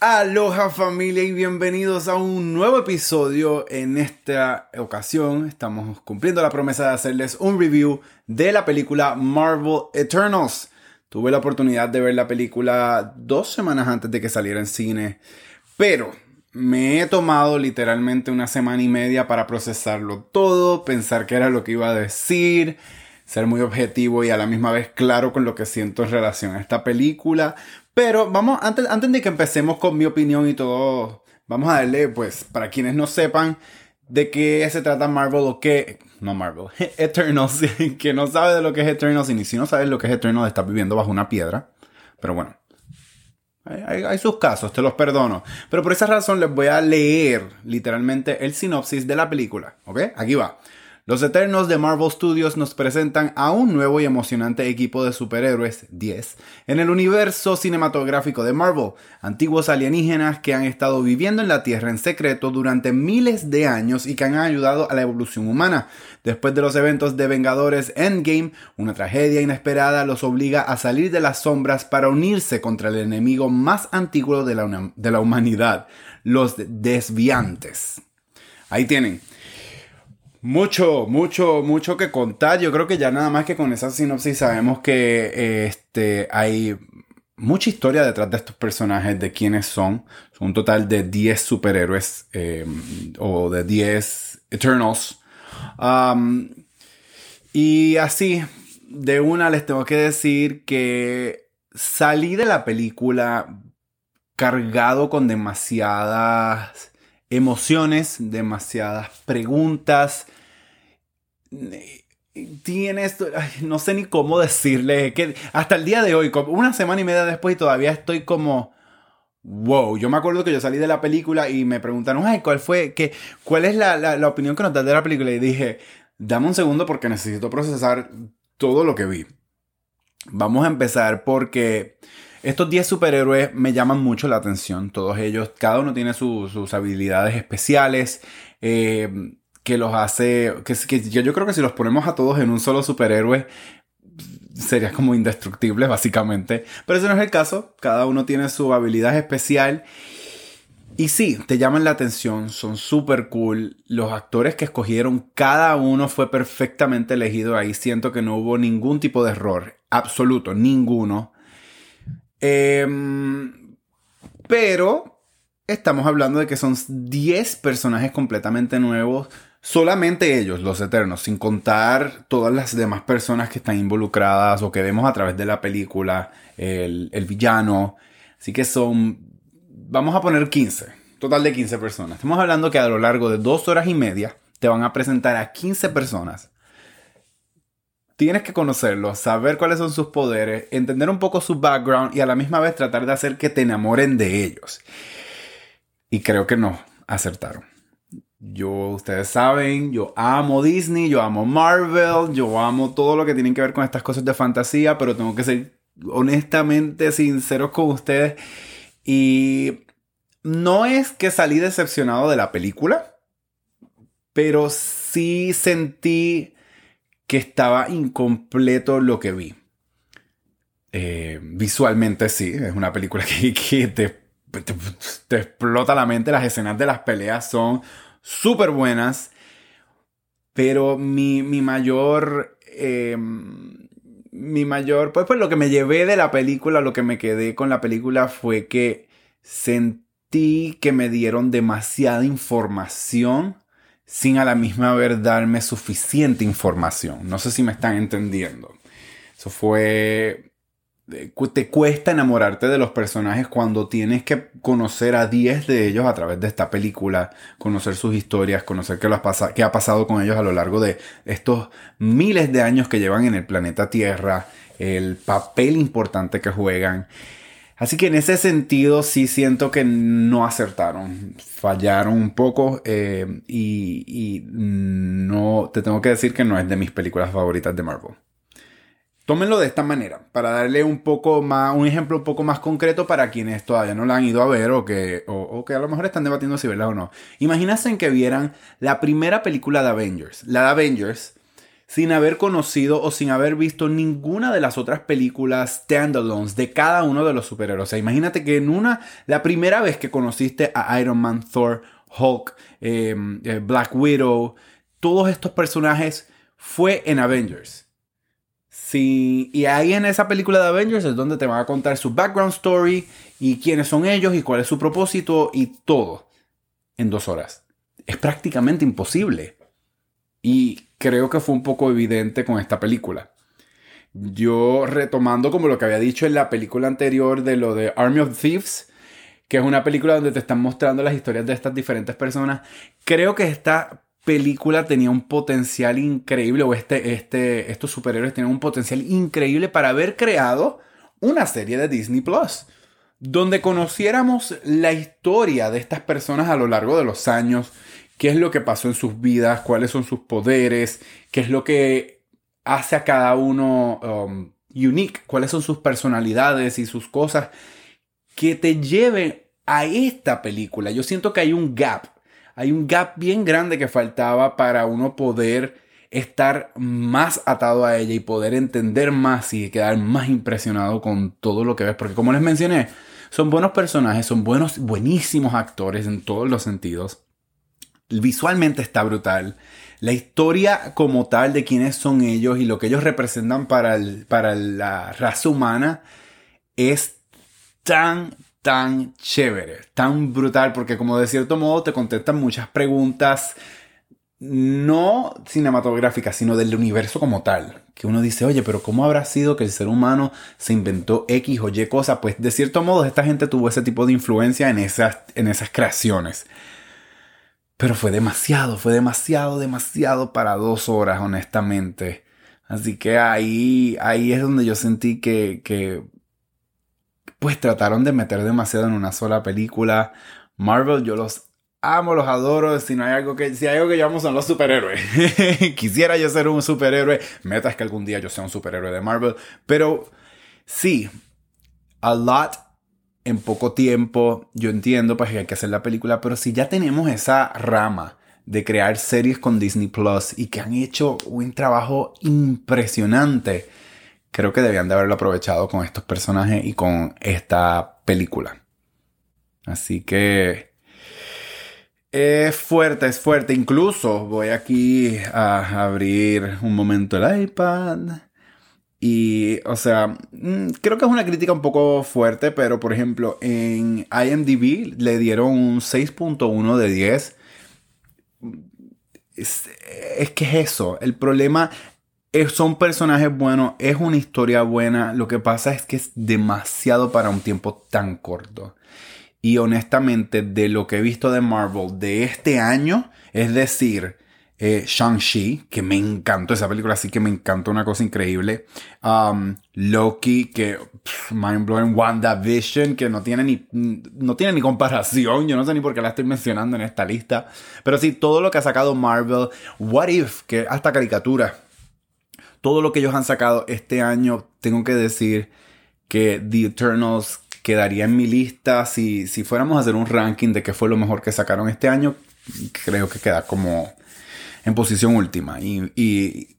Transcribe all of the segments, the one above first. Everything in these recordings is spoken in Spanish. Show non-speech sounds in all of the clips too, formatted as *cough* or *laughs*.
Aloha familia y bienvenidos a un nuevo episodio. En esta ocasión estamos cumpliendo la promesa de hacerles un review de la película Marvel Eternals. Tuve la oportunidad de ver la película dos semanas antes de que saliera en cine, pero me he tomado literalmente una semana y media para procesarlo todo, pensar qué era lo que iba a decir, ser muy objetivo y a la misma vez claro con lo que siento en relación a esta película. Pero vamos, antes, antes de que empecemos con mi opinión y todo, vamos a darle, pues, para quienes no sepan de qué se trata Marvel o qué, no Marvel, *laughs* Eternals, *laughs* que no sabe de lo que es Eternals y ni si no sabes lo que es Eternals estás viviendo bajo una piedra. Pero bueno, hay, hay, sus casos, te los perdono. Pero por esa razón les voy a leer literalmente el sinopsis de la película, ¿ok? Aquí va. Los Eternos de Marvel Studios nos presentan a un nuevo y emocionante equipo de superhéroes, 10, en el universo cinematográfico de Marvel, antiguos alienígenas que han estado viviendo en la Tierra en secreto durante miles de años y que han ayudado a la evolución humana. Después de los eventos de Vengadores Endgame, una tragedia inesperada los obliga a salir de las sombras para unirse contra el enemigo más antiguo de la, de la humanidad, los desviantes. Ahí tienen. Mucho, mucho, mucho que contar. Yo creo que ya nada más que con esa sinopsis sabemos que este, hay mucha historia detrás de estos personajes, de quiénes son. Son un total de 10 superhéroes em, o de 10 Eternals. y así, de una les tengo que decir que salí de la película cargado con demasiadas emociones, demasiadas preguntas. Tienes, no sé ni cómo decirle, que hasta el día de hoy, una semana y media después, y todavía estoy como, wow. Yo me acuerdo que yo salí de la película y me preguntaron, ay, ¿cuál fue, qué, cuál es la, la opinión que nos das de la película? Y dije, dame un segundo porque necesito procesar todo lo que vi. Vamos a empezar porque estos 10 superhéroes me llaman mucho la atención. Todos ellos, cada uno tiene sus habilidades especiales. Eh, que los hace. Que, yo creo que si los ponemos a todos en un solo superhéroe. Sería como indestructible, *laughs* básicamente. Pero ese no es el caso. Cada uno tiene su habilidad especial. Y sí, te llaman la atención, son súper cool. Los actores que escogieron, cada uno fue perfectamente elegido. Ahí siento que no hubo ningún tipo de error. Absoluto, ninguno. Em, pero estamos hablando de que son 10 personajes completamente nuevos. Solamente ellos, los Eternos, sin contar todas las demás personas que están involucradas o que vemos a través de la película, el, el villano. Así que son, vamos a poner 15, total de 15 personas. Estamos hablando que a lo largo de dos horas y media te van a presentar a 15 personas Tienes que conocerlos, saber cuáles son sus poderes, entender un poco su background y a la misma vez tratar de hacer que te enamoren de ellos. Y creo que no, acertaron. Yo, ustedes saben, yo amo Disney, yo amo Marvel, yo amo todo lo que tiene que ver con estas cosas de fantasía, pero tengo que ser honestamente sincero con ustedes. Y no es que salí decepcionado de la película, pero sí sentí que estaba incompleto lo que vi. Eh, visualmente sí, es una película que, *laughs* te, te, explota la mente. Las escenas de las peleas son súper buenas. Pero mi, mayor... Em, mi mayor... Pues, pues lo que me llevé de la película, lo que me quedé con la película fue que sentí que me dieron demasiada información sin a la misma vez darme suficiente información. No sé si me están entendiendo. Eso fue... Eh, te cuesta enamorarte de los personajes cuando tienes que conocer a 10 de ellos a través de esta película, conocer sus historias, conocer qué, qué ha pasado con ellos a lo largo de estos miles de años que llevan en el planeta Tierra, el papel importante que juegan. Así que en ese sentido sí siento que no acertaron, fallaron un poco eh, y, no te tengo que decir que no es de mis películas favoritas de Marvel. Tómenlo de esta manera, para darle un poco más, un ejemplo un poco más concreto para quienes todavía no la han ido a ver o que, o, que a lo mejor están debatiendo si verla o no. Imagínense que vieran la primera película de Avengers. La de Avengers sin haber conocido o sin haber visto ninguna de las otras películas standalones de cada uno de los superhéroes. O sea, imagínate que en una, la primera vez que conociste a Iron Man, Thor, Hulk, em, eh, Black Widow, todos estos personajes fue en Avengers. Sí, y ahí en esa película de Avengers es donde te van a contar su background story y quiénes son ellos y cuál es su propósito y todo en dos horas. Es prácticamente imposible. Y creo que fue un poco evidente con esta película. Yo retomando como lo que había dicho en la película anterior de lo de Army of Thieves, que es una película donde te están mostrando las historias de estas diferentes personas, creo que esta película tenía un potencial increíble, o este, este, estos superhéroes tenían un potencial increíble para haber creado una serie de Disney Plus, donde conociéramos la historia de estas personas a lo largo de los años, qué es lo que pasó en sus vidas, cuáles son sus poderes, qué es lo que hace a cada uno um, unique, cuáles son sus personalidades y sus cosas que te lleven a esta película. Yo siento que hay un gap, hay un gap bien grande que faltaba para uno poder estar más atado a ella y poder entender más y quedar más impresionado con todo lo que ves. Porque como les mencioné, son buenos personajes, son buenos, buenísimos actores en todos los sentidos visualmente está brutal. La historia como tal de quiénes son ellos y lo que ellos representan para, para la raza humana es tan, tan chévere, tan brutal, porque como de cierto modo te contestan muchas preguntas, no cinematográficas, sino del universo como tal. Que uno dice, oye, pero ¿cómo habrá sido que el ser humano se inventó X o Y cosa? Pues de cierto modo esta gente tuvo ese tipo de influencia en esas, en esas creaciones. Pero fue demasiado, fue demasiado, demasiado para dos horas, honestamente. Así que ahí, ahí es donde yo sentí que, que, pues trataron de meter demasiado en una sola película. Marvel, yo los amo, los adoro. Si no hay algo que, si hay algo que llamamos son los superhéroes. *laughs* Quisiera yo ser un superhéroe. Meta es que algún día yo sea un superhéroe de Marvel. Pero sí, a lot en poco tiempo. Yo entiendo pues que hay que hacer la película, pero si ya tenemos esa rama de crear series con Disney Plus y que han hecho un trabajo impresionante, creo que debían de haberlo aprovechado con estos personajes y con esta película. Así que es fuerte, es fuerte. Incluso voy aquí a abrir un momento el iPad y, o sea, mm, creo que es una crítica un poco fuerte, pero por ejemplo, en IMDb le dieron un 6.1 de 10. Es, que es eso. El problema es, son personajes buenos, es una historia buena. Lo que pasa es que es demasiado para un tiempo tan corto. Y honestamente, de lo que he visto de Marvel de este año, es decir, eh, Shang-Chi, que me encantó esa película, así que me encantó una cosa increíble. Um, Loki, que mind blowing. WandaVision, que no tiene ni no tiene ni comparación. Yo no sé ni por qué la estoy mencionando en esta lista. Pero sí, todo lo que ha sacado Marvel. What If, que hasta caricatura. Todo lo que ellos han sacado este año, tengo que decir que The Eternals quedaría en mi lista si, si fuéramos a hacer un ranking de qué fue lo mejor que sacaron este año. Creo que queda como en posición última. Y,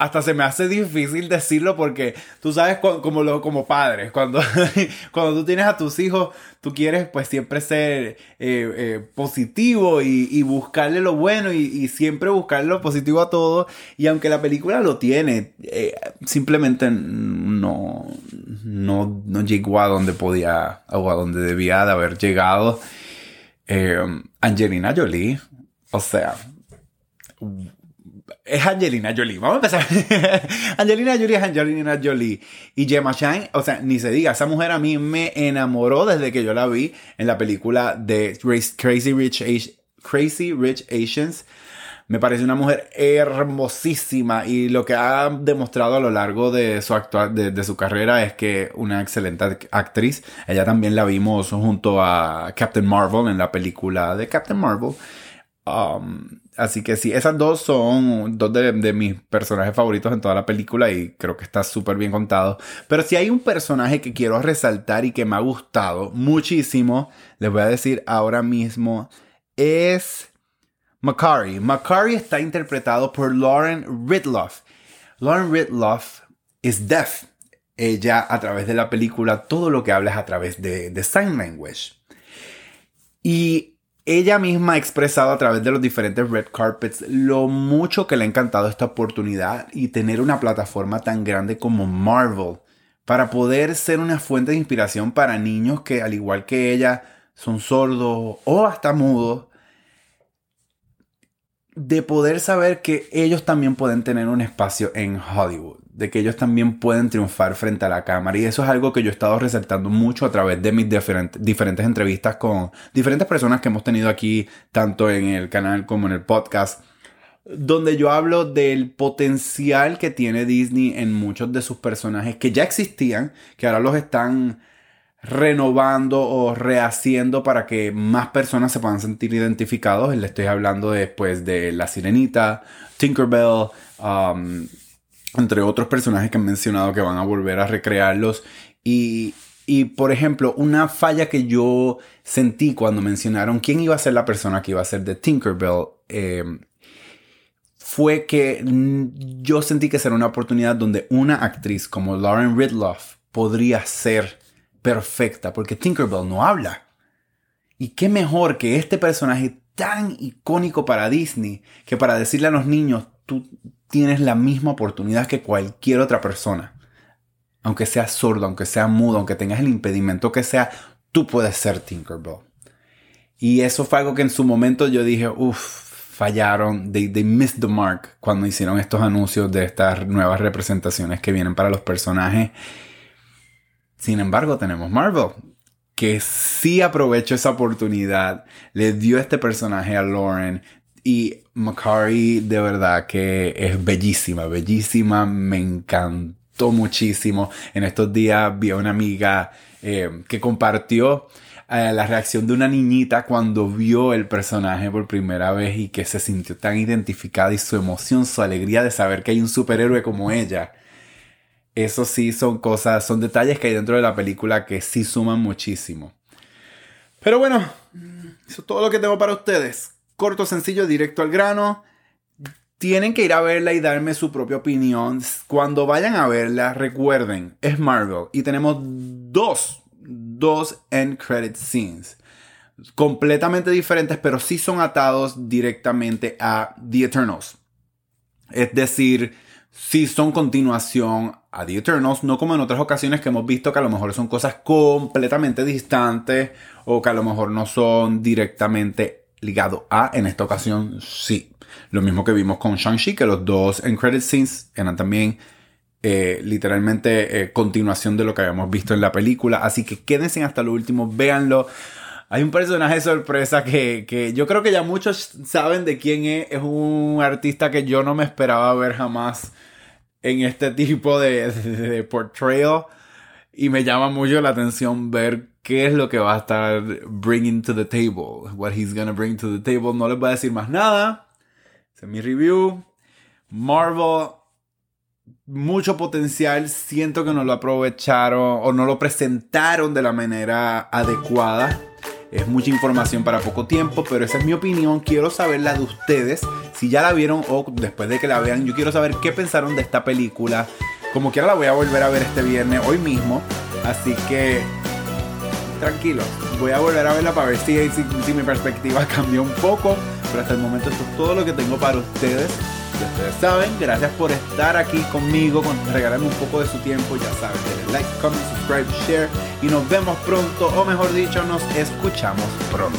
hasta se me hace difícil decirlo porque tú sabes como, lo, como padres, cuando, *laughs* cuando tú tienes a tus hijos, tú quieres pues siempre ser eh, eh, positivo y, buscarle lo bueno y, siempre buscarle lo positivo a todo. Y aunque la película lo tiene, eh, simplemente no, no, no, llegó a donde podía o a donde debía de haber llegado. Angelina Jolie, o sea, es Angelina Jolie. Vamos a empezar. *laughs* Angelina Jolie es Angelina Jolie. Y Gemma Chan, o sea, ni se diga, esa mujer a mí me enamoró desde que yo la vi en la película de Crazy Rich, Crazy Rich Asians. Me parece una mujer hermosísima y lo que ha demostrado a lo largo de su, de, de su carrera es que una excelente actriz. Ella también la vimos junto a Captain Marvel en la película de Captain Marvel. Um, así que sí, esas dos son dos de, mis personajes favoritos en toda la película y creo que está súper bien contado. Pero si hay un personaje que quiero resaltar y que me ha gustado muchísimo, les voy a decir ahora mismo, es Macari. Macari está interpretado por Lauren Ridloff. Lauren Ridloff es deaf. Ella, a través de la película, todo lo que habla es a través de, de sign language. Y ella misma ha expresado a través de los diferentes red carpets lo mucho que le ha encantado esta oportunidad y tener una plataforma tan grande como Marvel para poder ser una fuente de inspiración para niños que al igual que ella son sordos o hasta mudos de poder saber que ellos también pueden tener un espacio en Hollywood, de que ellos también pueden triunfar frente a la cámara. Y eso es algo que yo he estado resaltando mucho a través de mis diferentes entrevistas con diferentes personas que hemos tenido aquí, tanto en el canal como en el podcast, donde yo hablo del potencial que tiene Disney en muchos de sus personajes que ya existían, que ahora los están renovando o rehaciendo para que más personas se puedan sentir identificados. Le estoy hablando después de La Sirenita, Tinkerbell, um, entre otros personajes que han mencionado que van a volver a recrearlos. Y, por ejemplo, una falla que yo sentí cuando mencionaron quién iba a ser la persona que iba a ser de Tinkerbell. Eh, fue que yo sentí que será una oportunidad donde una actriz como Lauren Ridloff podría ser perfecta, porque Tinkerbell no habla. Y qué mejor que este personaje tan icónico para Disney, que para decirle a los niños, tú tienes la misma oportunidad que cualquier otra persona. Aunque sea sordo, aunque sea mudo, aunque tengas el impedimento que sea, tú puedes ser Tinkerbell. Y eso fue algo que en su momento yo dije, uff, fallaron, they, missed the mark cuando hicieron estos anuncios de estas nuevas representaciones que vienen para los personajes. Sin embargo, tenemos Marvel, que sí aprovechó esa oportunidad, le dio este personaje a Lauren y Macari de verdad que es bellísima, bellísima, me encantó muchísimo. En estos días vi a una amiga eh, que compartió eh, la reacción de una niñita cuando vio el personaje por primera vez y que se sintió tan identificada y su emoción, su alegría de saber que hay un superhéroe como ella eso sí son cosas, son detalles que hay dentro de la película que sí suman muchísimo. Pero bueno, eso es todo lo que tengo para ustedes. Corto, sencillo, directo al grano. Tienen que ir a verla y darme su propia opinión. Cuando vayan a verla, recuerden, es Marvel y tenemos dos, dos end credit scenes. Completamente diferentes, pero sí son atados directamente a The Eternals. Es decir, sí son continuación a The Eternals, no como en otras ocasiones que hemos visto que a lo mejor son cosas completamente distantes o que a lo mejor no son directamente ligados a, en esta ocasión sí. Lo mismo que vimos con Shang-Chi, que los dos en credit scenes eran también eh, literalmente eh, continuación de lo que habíamos visto en la película. Así que quédense hasta lo último, véanlo. Hay un personaje sorpresa que, que, yo creo que ya muchos saben de quién es. Es un artista que yo no me esperaba ver jamás en este tipo de, de, portrayal. Y me llama mucho la atención ver qué es lo que va a estar bringing to the table. What he's gonna bring to the table. No les voy a decir más nada. Es mi review. Marvel, mucho potencial. Siento que no lo aprovecharon o no lo presentaron de la manera adecuada. Es mucha información para poco tiempo, pero esa es mi opinión. Quiero saber la de ustedes. Si ya la vieron o después de que la vean, yo quiero saber qué pensaron de esta película. Como quiera la voy a volver a ver este viernes, hoy mismo. Así que tranquilo, voy a volver a verla para ver si, mi perspectiva *laughs* cambió un poco. Pero hasta el momento esto es todo lo que tengo para ustedes ustedes saben, gracias por estar aquí conmigo, con regalarme un poco de su tiempo, ya saben, denle like, comment, subscribe, share y nos vemos pronto, o mejor dicho, nos escuchamos pronto.